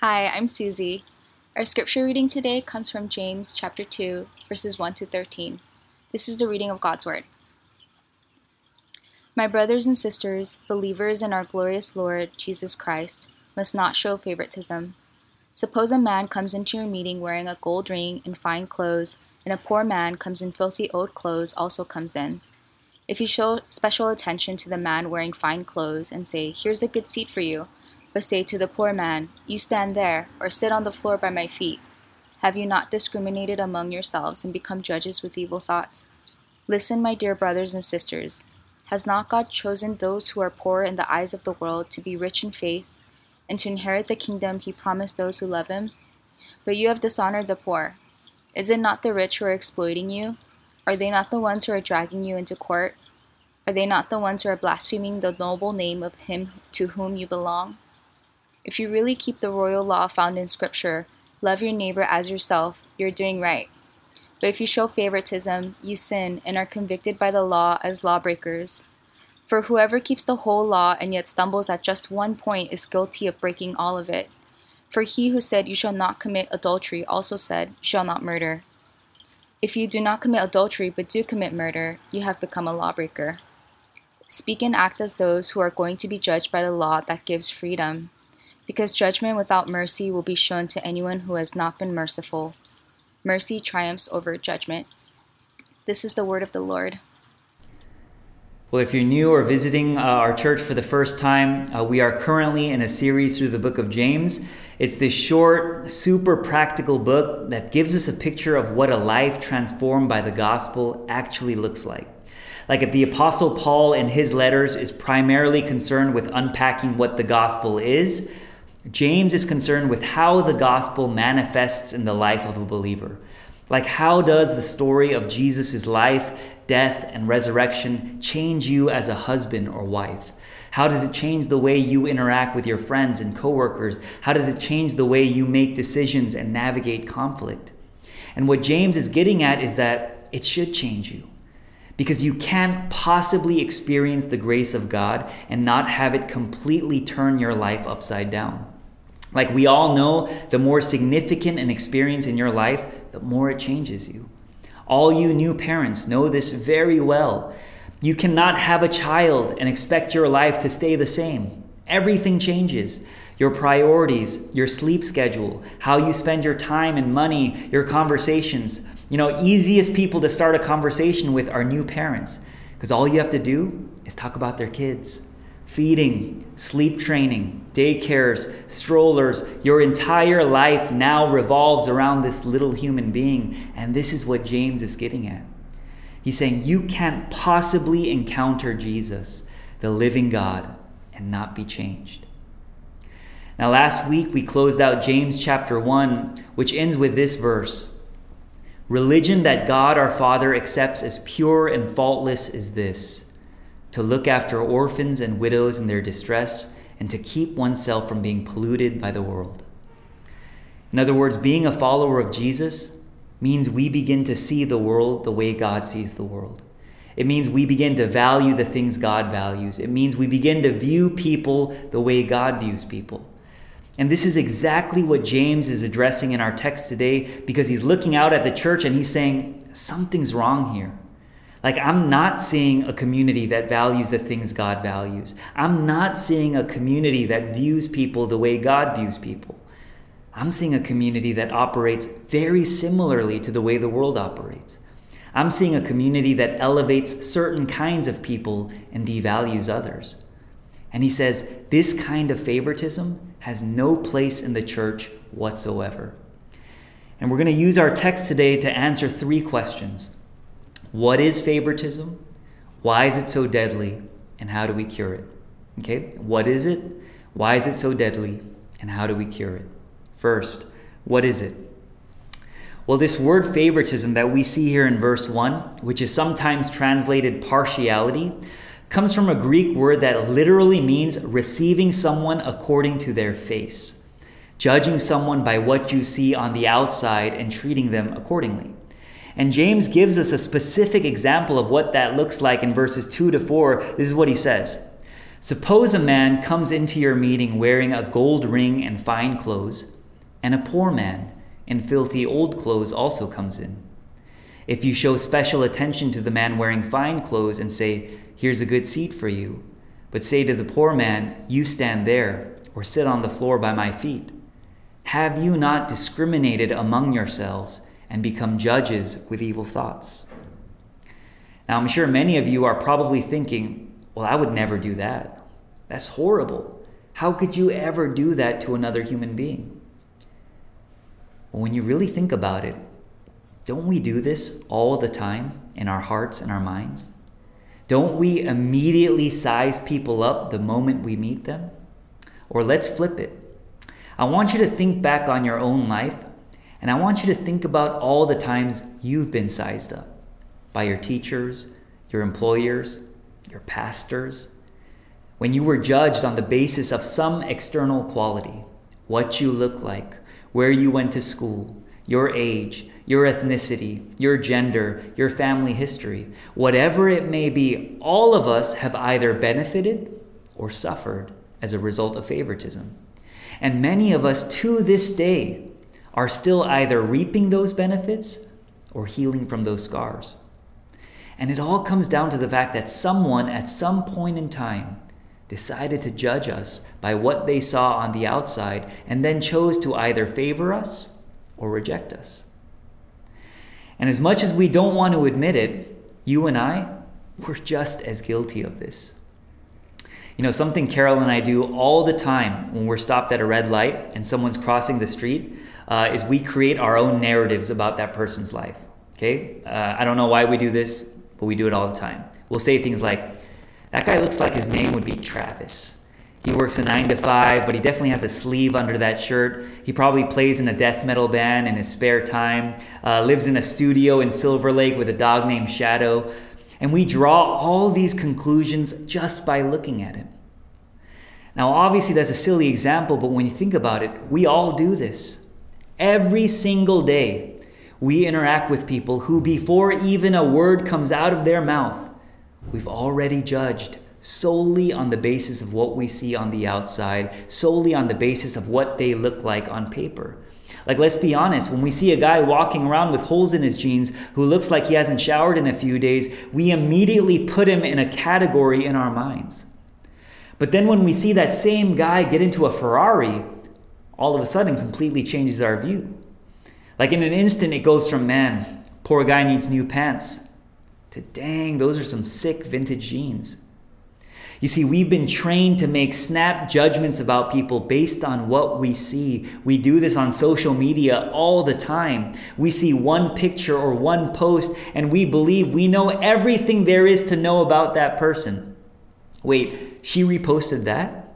Hi, I'm Susie. Our scripture reading today comes from James chapter 2, verses 1 to 13. This is the reading of God's Word. My brothers and sisters, believers in our glorious Lord Jesus Christ, must not show favoritism. Suppose a man comes into your meeting wearing a gold ring and fine clothes, and a poor man comes in filthy old clothes also comes in. If you show special attention to the man wearing fine clothes and say, Here's a good seat for you, but say to the poor man, You stand there, or sit on the floor by my feet. Have you not discriminated among yourselves and become judges with evil thoughts? Listen, my dear brothers and sisters. Has not God chosen those who are poor in the eyes of the world to be rich in faith and to inherit the kingdom he promised those who love him? But you have dishonored the poor. Is it not the rich who are exploiting you? Are they not the ones who are dragging you into court? Are they not the ones who are blaspheming the noble name of him to whom you belong? If you really keep the royal law found in Scripture, love your neighbor as yourself, you're doing right. But if you show favoritism, you sin and are convicted by the law as lawbreakers. For whoever keeps the whole law and yet stumbles at just one point is guilty of breaking all of it. For he who said, You shall not commit adultery, also said, You shall not murder. If you do not commit adultery but do commit murder, you have become a lawbreaker. Speak and act as those who are going to be judged by the law that gives freedom because judgment without mercy will be shown to anyone who has not been merciful. Mercy triumphs over judgment. This is the word of the Lord. Well, if you're new or visiting uh, our church for the first time, uh, we are currently in a series through the book of James. It's this short, super practical book that gives us a picture of what a life transformed by the gospel actually looks like. Like if the Apostle Paul in his letters is primarily concerned with unpacking what the gospel is, James is concerned with how the gospel manifests in the life of a believer. Like, how does the story of Jesus' life, death, and resurrection change you as a husband or wife? How does it change the way you interact with your friends and coworkers? How does it change the way you make decisions and navigate conflict? And what James is getting at is that it should change you because you can't possibly experience the grace of God and not have it completely turn your life upside down. Like we all know, the more significant an experience in your life, the more it changes you. All you new parents know this very well. You cannot have a child and expect your life to stay the same. Everything changes. Your priorities, your sleep schedule, how you spend your time and money, your conversations. You know, easiest people to start a conversation with are new parents because all you have to do is talk about their kids feeding, sleep training, daycares, strollers. Your entire life now revolves around this little human being. And this is what James is getting at. He's saying you can't possibly encounter Jesus, the living God, and not be changed. Now, last week we closed out James chapter 1, which ends with this verse Religion that God our Father accepts as pure and faultless is this to look after orphans and widows in their distress, and to keep oneself from being polluted by the world. In other words, being a follower of Jesus means we begin to see the world the way God sees the world. It means we begin to value the things God values. It means we begin to view people the way God views people. And this is exactly what James is addressing in our text today because he's looking out at the church and he's saying, something's wrong here. Like, I'm not seeing a community that values the things God values. I'm not seeing a community that views people the way God views people. I'm seeing a community that operates very similarly to the way the world operates. I'm seeing a community that elevates certain kinds of people and devalues others. And he says this kind of favoritism has no place in the church whatsoever. And we're going to use our text today to answer three questions. What is favoritism? Why is it so deadly? And how do we cure it? Okay, what is it? Why is it so deadly? And how do we cure it? First, what is it? Well, this word favoritism that we see here in verse 1, which is sometimes translated partiality, comes from a Greek word that literally means receiving someone according to their face, judging someone by what you see on the outside and treating them accordingly. And James gives us a specific example of what that looks like in verses 2 to 4. This is what he says Suppose a man comes into your meeting wearing a gold ring and fine clothes, and a poor man in filthy old clothes also comes in. If you show special attention to the man wearing fine clothes and say, Here's a good seat for you, but say to the poor man, You stand there, or sit on the floor by my feet, have you not discriminated among yourselves and become judges with evil thoughts? Now, I'm sure many of you are probably thinking, Well, I would never do that. That's horrible. How could you ever do that to another human being? Well, when you really think about it, don't we do this all the time in our hearts and our minds? Don't we immediately size people up the moment we meet them? Or let's flip it. I want you to think back on your own life, and I want you to think about all the times you've been sized up by your teachers, your employers, your pastors, when you were judged on the basis of some external quality what you look like, where you went to school, your age, your ethnicity, your gender, your family history, whatever it may be, all of us have either benefited or suffered as a result of favoritism. And many of us to this day are still either reaping those benefits or healing from those scars. And it all comes down to the fact that someone at some point in time decided to judge us by what they saw on the outside and then chose to either favor us or reject us. And as much as we don't want to admit it, you and I, we're just as guilty of this. You know, something Carol and I do all the time when we're stopped at a red light and someone's crossing the street uh, is we create our own narratives about that person's life. Okay? Uh, I don't know why we do this, but we do it all the time. We'll say things like, that guy looks like his name would be Travis. He works a nine to five, but he definitely has a sleeve under that shirt. He probably plays in a death metal band in his spare time, uh, lives in a studio in Silver Lake with a dog named Shadow. And we draw all these conclusions just by looking at him. Now, obviously, that's a silly example, but when you think about it, we all do this. Every single day, we interact with people who, before even a word comes out of their mouth, we've already judged solely on the basis of what we see on the outside, solely on the basis of what they look like on paper. Like, let's be honest, when we see a guy walking around with holes in his jeans who looks like he hasn't showered in a few days, we immediately put him in a category in our minds. But then when we see that same guy get into a Ferrari, all of a sudden completely changes our view. Like in an instant, it goes from, man, poor guy needs new pants, to dang, those are some sick vintage jeans. You see, we've been trained to make snap judgments about people based on what we see. We do this on social media all the time. We see one picture or one post, and we believe we know everything there is to know about that person. Wait, she reposted that?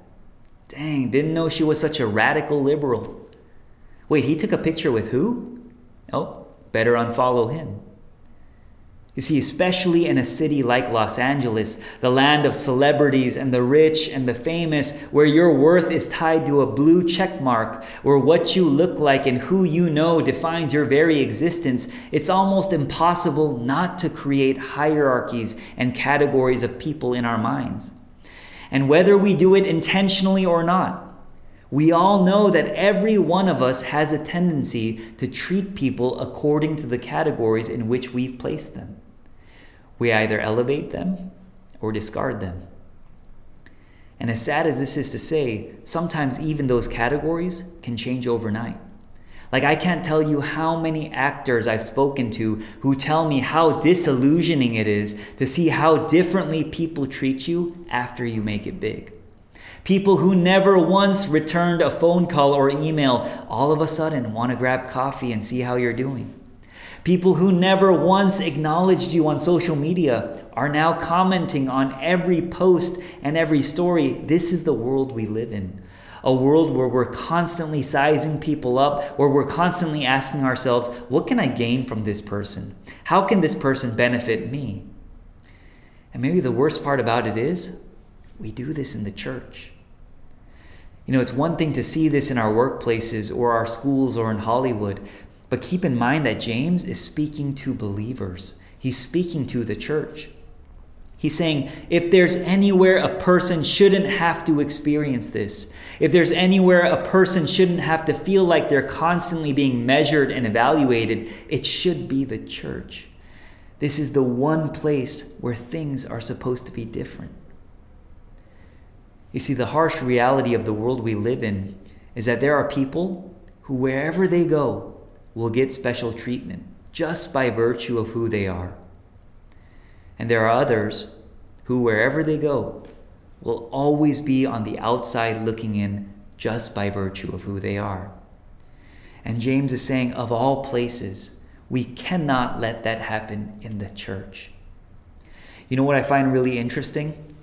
Dang, didn't know she was such a radical liberal. Wait, he took a picture with who? Oh, better unfollow him. You see, especially in a city like Los Angeles, the land of celebrities and the rich and the famous, where your worth is tied to a blue check mark, where what you look like and who you know defines your very existence, it's almost impossible not to create hierarchies and categories of people in our minds. And whether we do it intentionally or not, we all know that every one of us has a tendency to treat people according to the categories in which we've placed them. We either elevate them or discard them. And as sad as this is to say, sometimes even those categories can change overnight. Like, I can't tell you how many actors I've spoken to who tell me how disillusioning it is to see how differently people treat you after you make it big. People who never once returned a phone call or email all of a sudden want to grab coffee and see how you're doing. People who never once acknowledged you on social media are now commenting on every post and every story. This is the world we live in. A world where we're constantly sizing people up, where we're constantly asking ourselves, what can I gain from this person? How can this person benefit me? And maybe the worst part about it is, we do this in the church. You know, it's one thing to see this in our workplaces or our schools or in Hollywood, but keep in mind that James is speaking to believers, he's speaking to the church. He's saying if there's anywhere a person shouldn't have to experience this, if there's anywhere a person shouldn't have to feel like they're constantly being measured and evaluated, it should be the church. This is the one place where things are supposed to be different. You see, the harsh reality of the world we live in is that there are people who, wherever they go, will get special treatment just by virtue of who they are. And there are others who, wherever they go, will always be on the outside looking in just by virtue of who they are. And James is saying, of all places, we cannot let that happen in the church. You know what I find really interesting?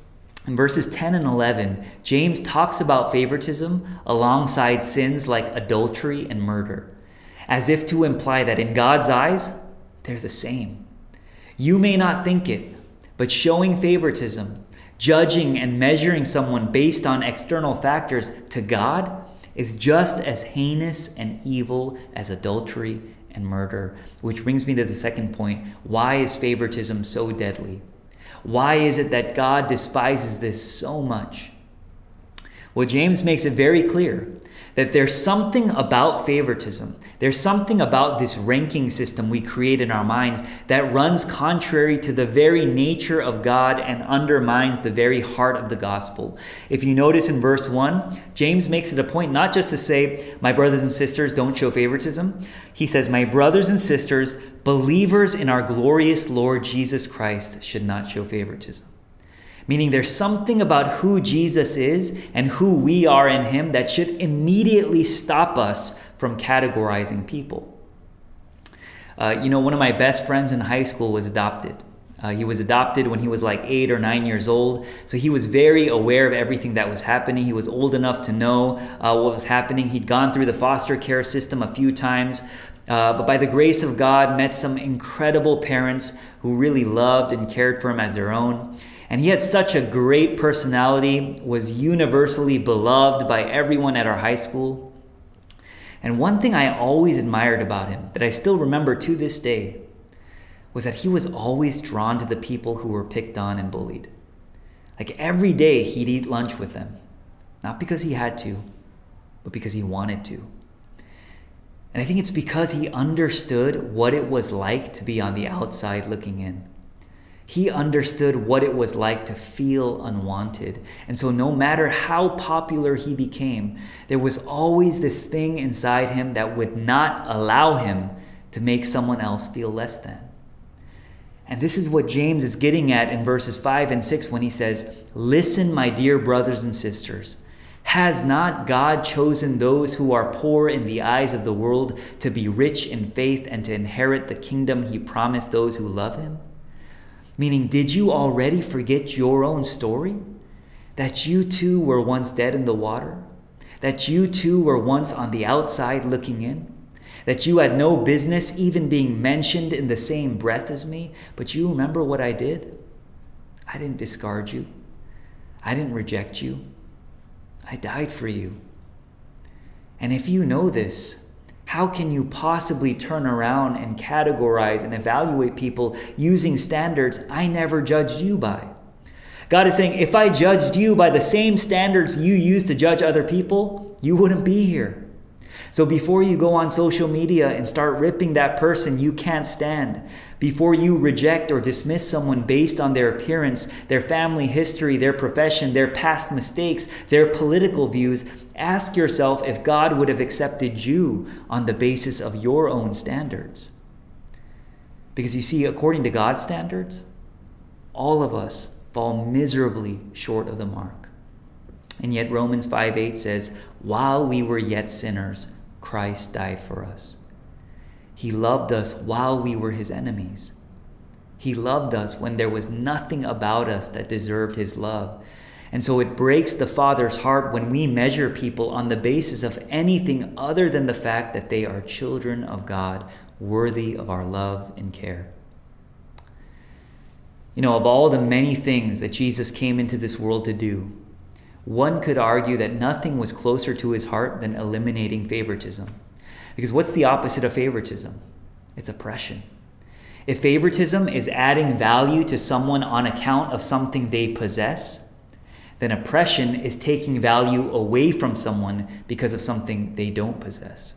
In verses 10 and 11, James talks about favoritism alongside sins like adultery and murder, as if to imply that in God's eyes, they're the same. You may not think it, but showing favoritism, judging and measuring someone based on external factors to God is just as heinous and evil as adultery and murder. Which brings me to the second point why is favoritism so deadly? Why is it that God despises this so much? Well, James makes it very clear that there's something about favoritism, there's something about this ranking system we create in our minds that runs contrary to the very nature of God and undermines the very heart of the gospel. If you notice in verse 1, James makes it a point not just to say, My brothers and sisters, don't show favoritism. He says, My brothers and sisters, believers in our glorious Lord Jesus Christ, should not show favoritism. Meaning, there's something about who Jesus is and who we are in Him that should immediately stop us from categorizing people. Uh, you know, one of my best friends in high school was adopted. Uh, he was adopted when he was like eight or nine years old. So he was very aware of everything that was happening. He was old enough to know uh, what was happening. He'd gone through the foster care system a few times. Uh, but by the grace of God, met some incredible parents who really loved and cared for him as their own. And he had such a great personality, was universally beloved by everyone at our high school. And one thing I always admired about him, that I still remember to this day, was that he was always drawn to the people who were picked on and bullied. Like every day, he'd eat lunch with them, not because he had to, but because he wanted to. And I think it's because he understood what it was like to be on the outside looking in. He understood what it was like to feel unwanted. And so, no matter how popular he became, there was always this thing inside him that would not allow him to make someone else feel less than. And this is what James is getting at in verses 5 and 6 when he says, Listen, my dear brothers and sisters. Has not God chosen those who are poor in the eyes of the world to be rich in faith and to inherit the kingdom he promised those who love him? Meaning, did you already forget your own story? That you too were once dead in the water? That you too were once on the outside looking in? That you had no business even being mentioned in the same breath as me? But you remember what I did? I didn't discard you, I didn't reject you. I died for you. And if you know this, how can you possibly turn around and categorize and evaluate people using standards I never judged you by? God is saying, if I judged you by the same standards you use to judge other people, you wouldn't be here. So before you go on social media and start ripping that person you can't stand, before you reject or dismiss someone based on their appearance, their family history, their profession, their past mistakes, their political views, ask yourself if God would have accepted you on the basis of your own standards. Because you see, according to God's standards, all of us fall miserably short of the mark. And yet Romans 5 8 says, While we were yet sinners, Christ died for us. He loved us while we were his enemies. He loved us when there was nothing about us that deserved his love. And so it breaks the Father's heart when we measure people on the basis of anything other than the fact that they are children of God, worthy of our love and care. You know, of all the many things that Jesus came into this world to do, one could argue that nothing was closer to his heart than eliminating favoritism. Because what's the opposite of favoritism? It's oppression. If favoritism is adding value to someone on account of something they possess, then oppression is taking value away from someone because of something they don't possess.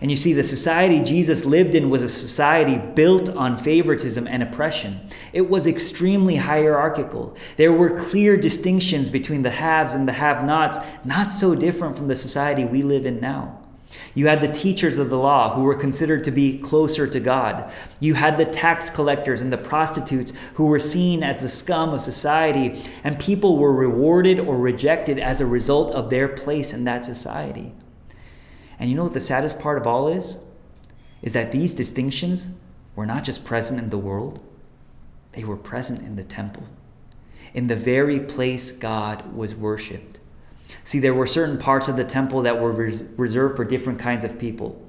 And you see, the society Jesus lived in was a society built on favoritism and oppression. It was extremely hierarchical. There were clear distinctions between the haves and the have nots, not so different from the society we live in now. You had the teachers of the law who were considered to be closer to God. You had the tax collectors and the prostitutes who were seen as the scum of society, and people were rewarded or rejected as a result of their place in that society. And you know what the saddest part of all is? Is that these distinctions were not just present in the world, they were present in the temple, in the very place God was worshiped. See, there were certain parts of the temple that were res- reserved for different kinds of people.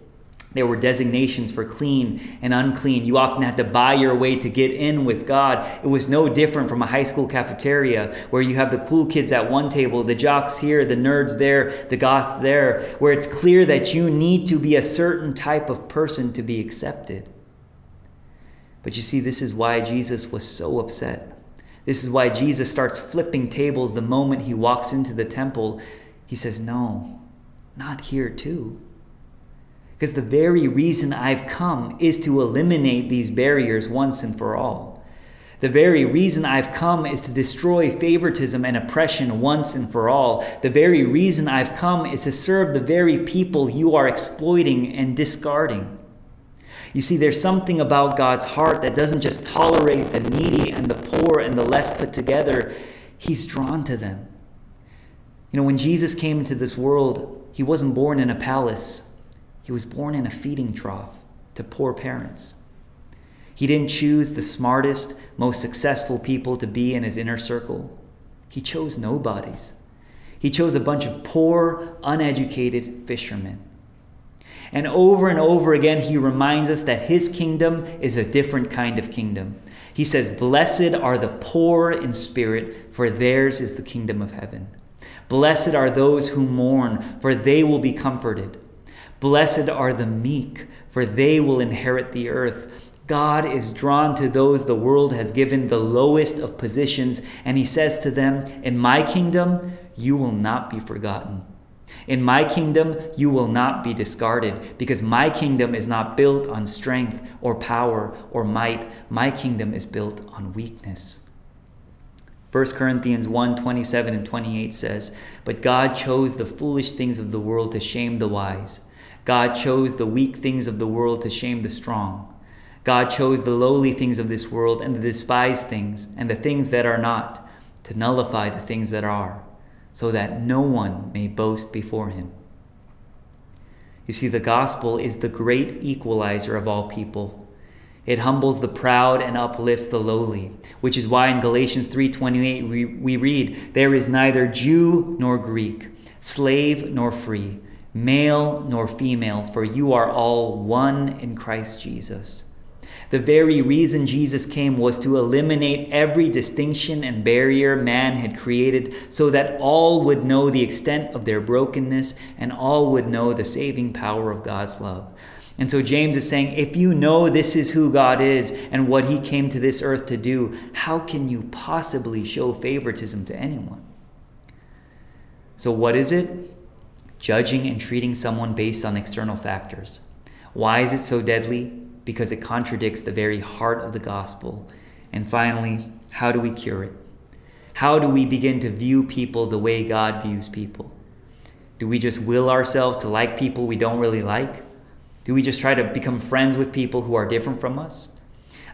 There were designations for clean and unclean. You often had to buy your way to get in with God. It was no different from a high school cafeteria where you have the cool kids at one table, the jocks here, the nerds there, the goths there, where it's clear that you need to be a certain type of person to be accepted. But you see, this is why Jesus was so upset. This is why Jesus starts flipping tables the moment he walks into the temple. He says, No, not here, too. Because the very reason I've come is to eliminate these barriers once and for all. The very reason I've come is to destroy favoritism and oppression once and for all. The very reason I've come is to serve the very people you are exploiting and discarding. You see, there's something about God's heart that doesn't just tolerate the needy and the poor and the less put together, He's drawn to them. You know, when Jesus came into this world, He wasn't born in a palace. He was born in a feeding trough to poor parents. He didn't choose the smartest, most successful people to be in his inner circle. He chose nobodies. He chose a bunch of poor, uneducated fishermen. And over and over again, he reminds us that his kingdom is a different kind of kingdom. He says, Blessed are the poor in spirit, for theirs is the kingdom of heaven. Blessed are those who mourn, for they will be comforted. Blessed are the meek, for they will inherit the earth. God is drawn to those the world has given the lowest of positions, and he says to them, In my kingdom, you will not be forgotten. In my kingdom, you will not be discarded, because my kingdom is not built on strength or power or might. My kingdom is built on weakness. 1 Corinthians 1 27 and 28 says, But God chose the foolish things of the world to shame the wise. God chose the weak things of the world to shame the strong. God chose the lowly things of this world and the despised things and the things that are not to nullify the things that are, so that no one may boast before him. You see, the gospel is the great equalizer of all people. It humbles the proud and uplifts the lowly, which is why in Galatians 3:28 we, we read, "There is neither Jew nor Greek, slave nor free, male nor female, for you are all one in Christ Jesus. The very reason Jesus came was to eliminate every distinction and barrier man had created so that all would know the extent of their brokenness and all would know the saving power of God's love. And so James is saying, if you know this is who God is and what he came to this earth to do, how can you possibly show favoritism to anyone? So, what is it? judging and treating someone based on external factors. Why is it so deadly? Because it contradicts the very heart of the gospel. And finally, how do we cure it? How do we begin to view people the way God views people? Do we just will ourselves to like people we don't really like? Do we just try to become friends with people who are different from us?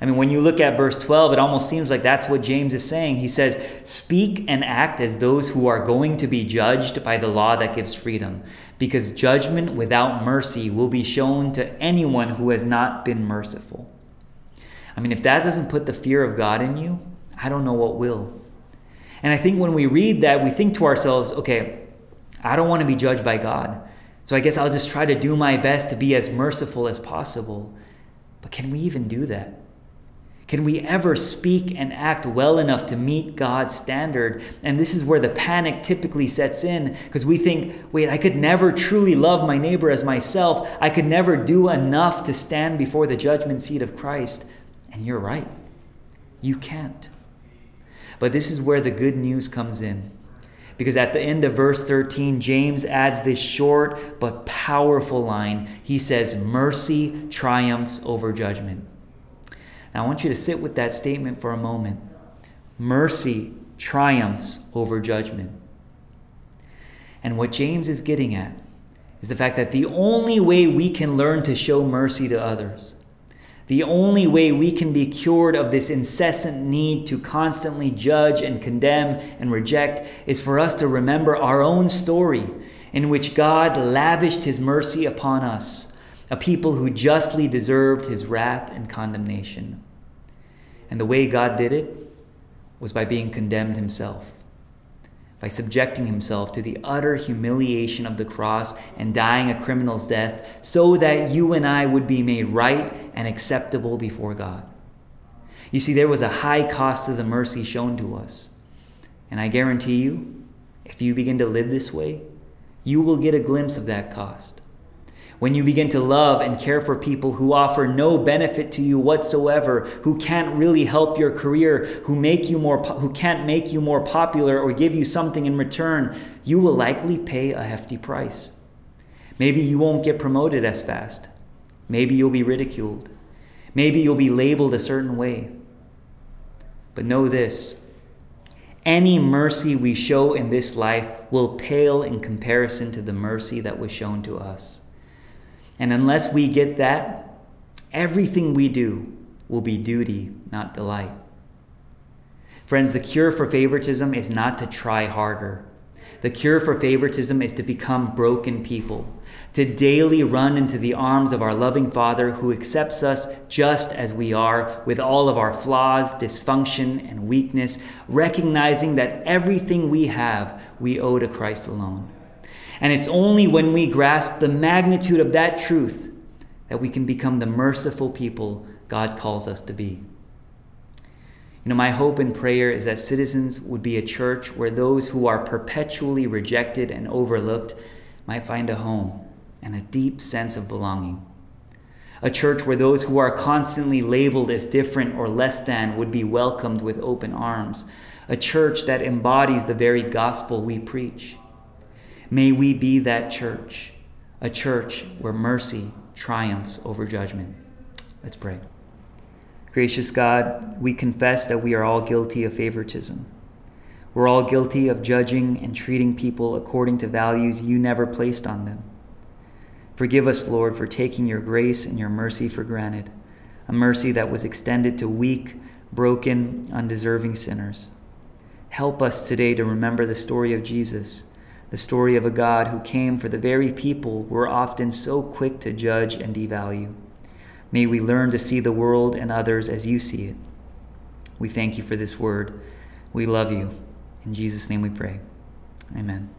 I mean, when you look at verse 12, it almost seems like that's what James is saying. He says, Speak and act as those who are going to be judged by the law that gives freedom, because judgment without mercy will be shown to anyone who has not been merciful. I mean, if that doesn't put the fear of God in you, I don't know what will. And I think when we read that, we think to ourselves, okay, I don't want to be judged by God. So I guess I'll just try to do my best to be as merciful as possible. But can we even do that? Can we ever speak and act well enough to meet God's standard? And this is where the panic typically sets in because we think, wait, I could never truly love my neighbor as myself. I could never do enough to stand before the judgment seat of Christ. And you're right, you can't. But this is where the good news comes in. Because at the end of verse 13, James adds this short but powerful line. He says, Mercy triumphs over judgment. Now, I want you to sit with that statement for a moment. Mercy triumphs over judgment. And what James is getting at is the fact that the only way we can learn to show mercy to others, the only way we can be cured of this incessant need to constantly judge and condemn and reject, is for us to remember our own story in which God lavished his mercy upon us a people who justly deserved his wrath and condemnation. And the way God did it was by being condemned himself, by subjecting himself to the utter humiliation of the cross and dying a criminal's death, so that you and I would be made right and acceptable before God. You see, there was a high cost of the mercy shown to us. And I guarantee you, if you begin to live this way, you will get a glimpse of that cost when you begin to love and care for people who offer no benefit to you whatsoever, who can't really help your career, who make you more who can't make you more popular or give you something in return, you will likely pay a hefty price. Maybe you won't get promoted as fast. Maybe you'll be ridiculed. Maybe you'll be labeled a certain way. But know this any mercy we show in this life will pale in comparison to the mercy that was shown to us. And unless we get that, everything we do will be duty, not delight. Friends, the cure for favoritism is not to try harder. The cure for favoritism is to become broken people, to daily run into the arms of our loving Father who accepts us just as we are, with all of our flaws, dysfunction, and weakness, recognizing that everything we have we owe to Christ alone. And it's only when we grasp the magnitude of that truth that we can become the merciful people God calls us to be. You know, my hope and prayer is that citizens would be a church where those who are perpetually rejected and overlooked might find a home and a deep sense of belonging. A church where those who are constantly labeled as different or less than would be welcomed with open arms. A church that embodies the very gospel we preach. May we be that church, a church where mercy triumphs over judgment. Let's pray. Gracious God, we confess that we are all guilty of favoritism. We're all guilty of judging and treating people according to values you never placed on them. Forgive us, Lord, for taking your grace and your mercy for granted, a mercy that was extended to weak, broken, undeserving sinners. Help us today to remember the story of Jesus the story of a God who came for the very people we're often so quick to judge and devalue. May we learn to see the world and others as you see it. We thank you for this word. We love you. In Jesus' name we pray. Amen.